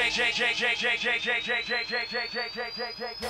J J J J J J J J J J O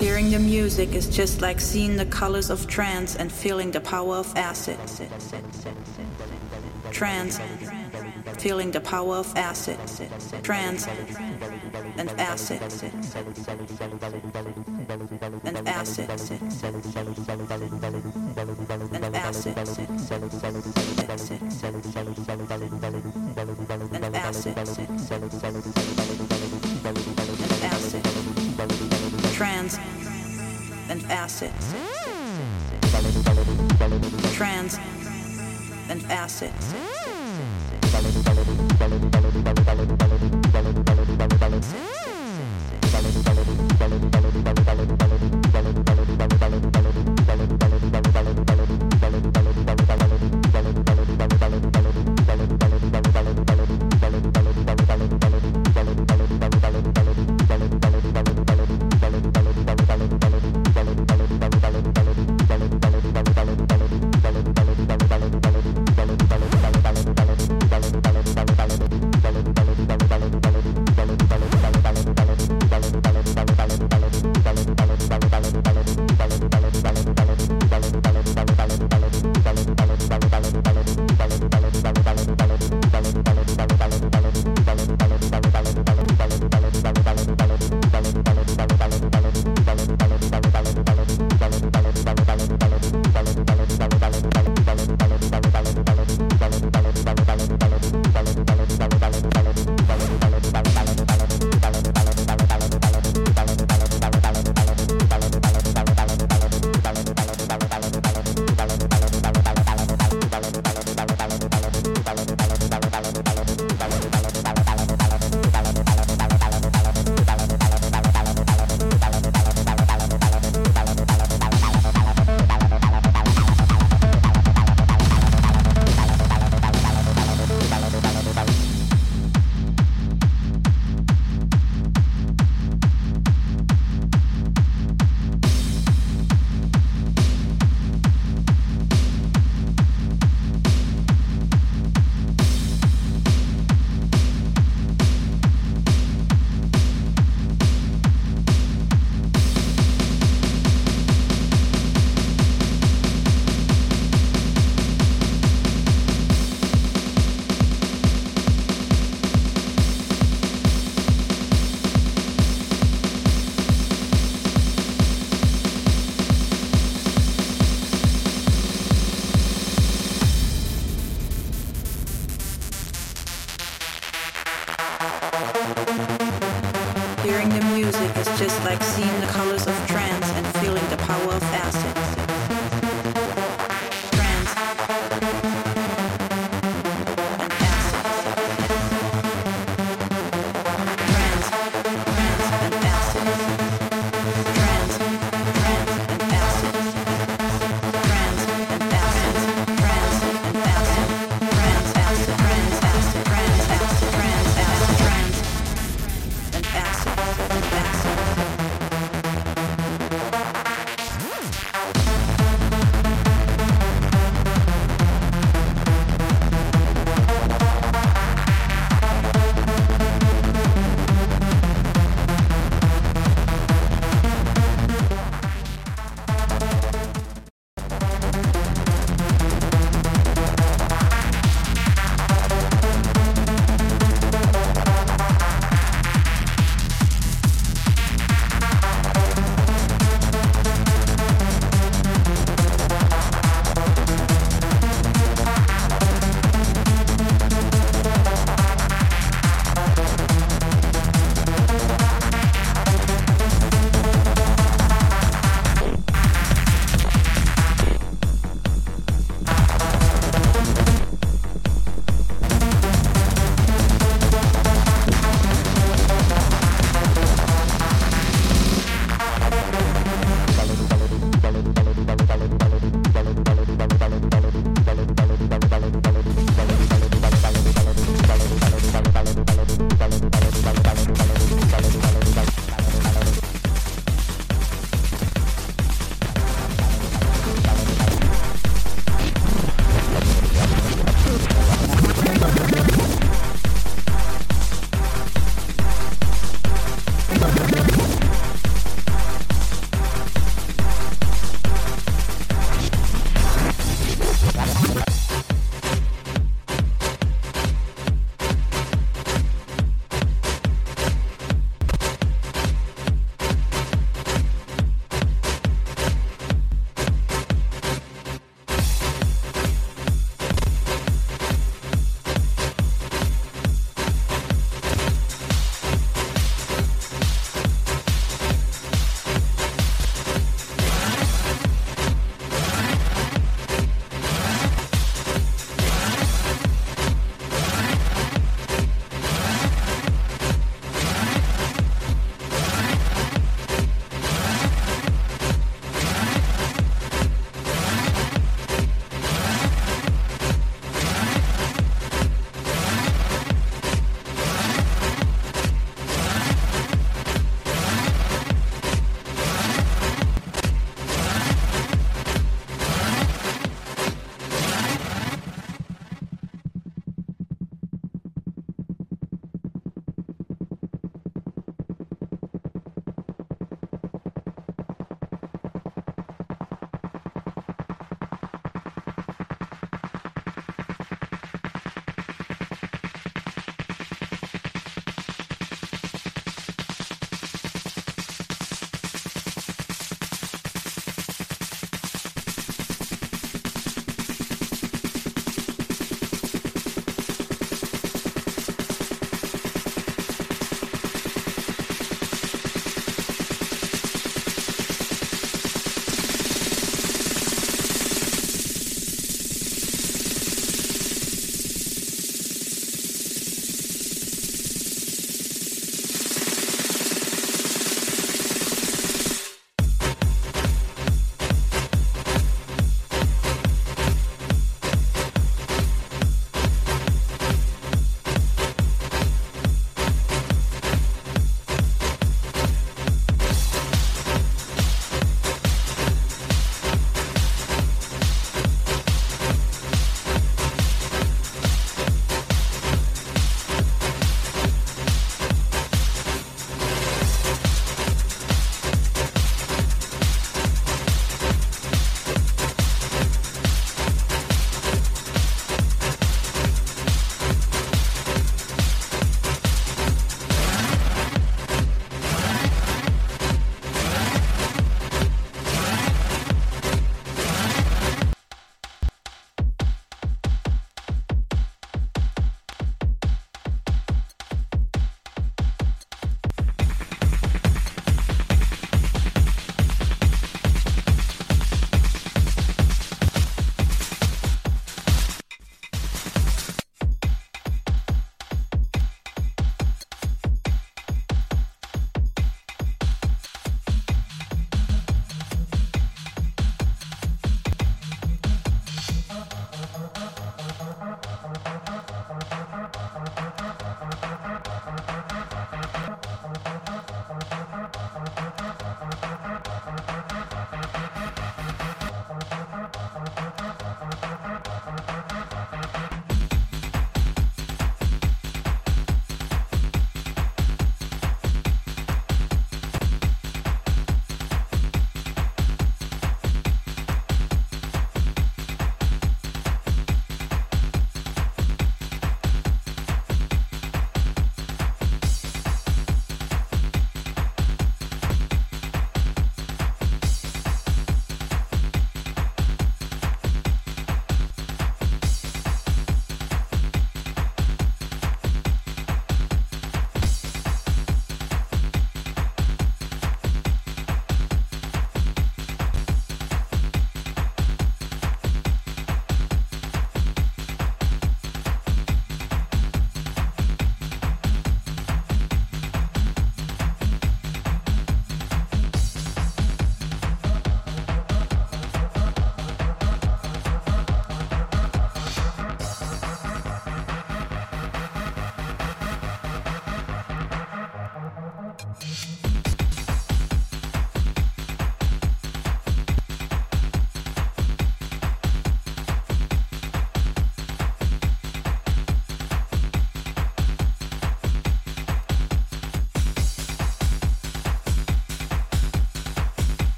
Hearing the music is just like seeing the colors of trance and feeling the power of acid. Trance, feeling the power of acid. Trance and acid. And acid. And acid. And acid. And Trance and acid.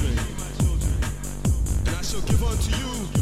children, and I shall give unto you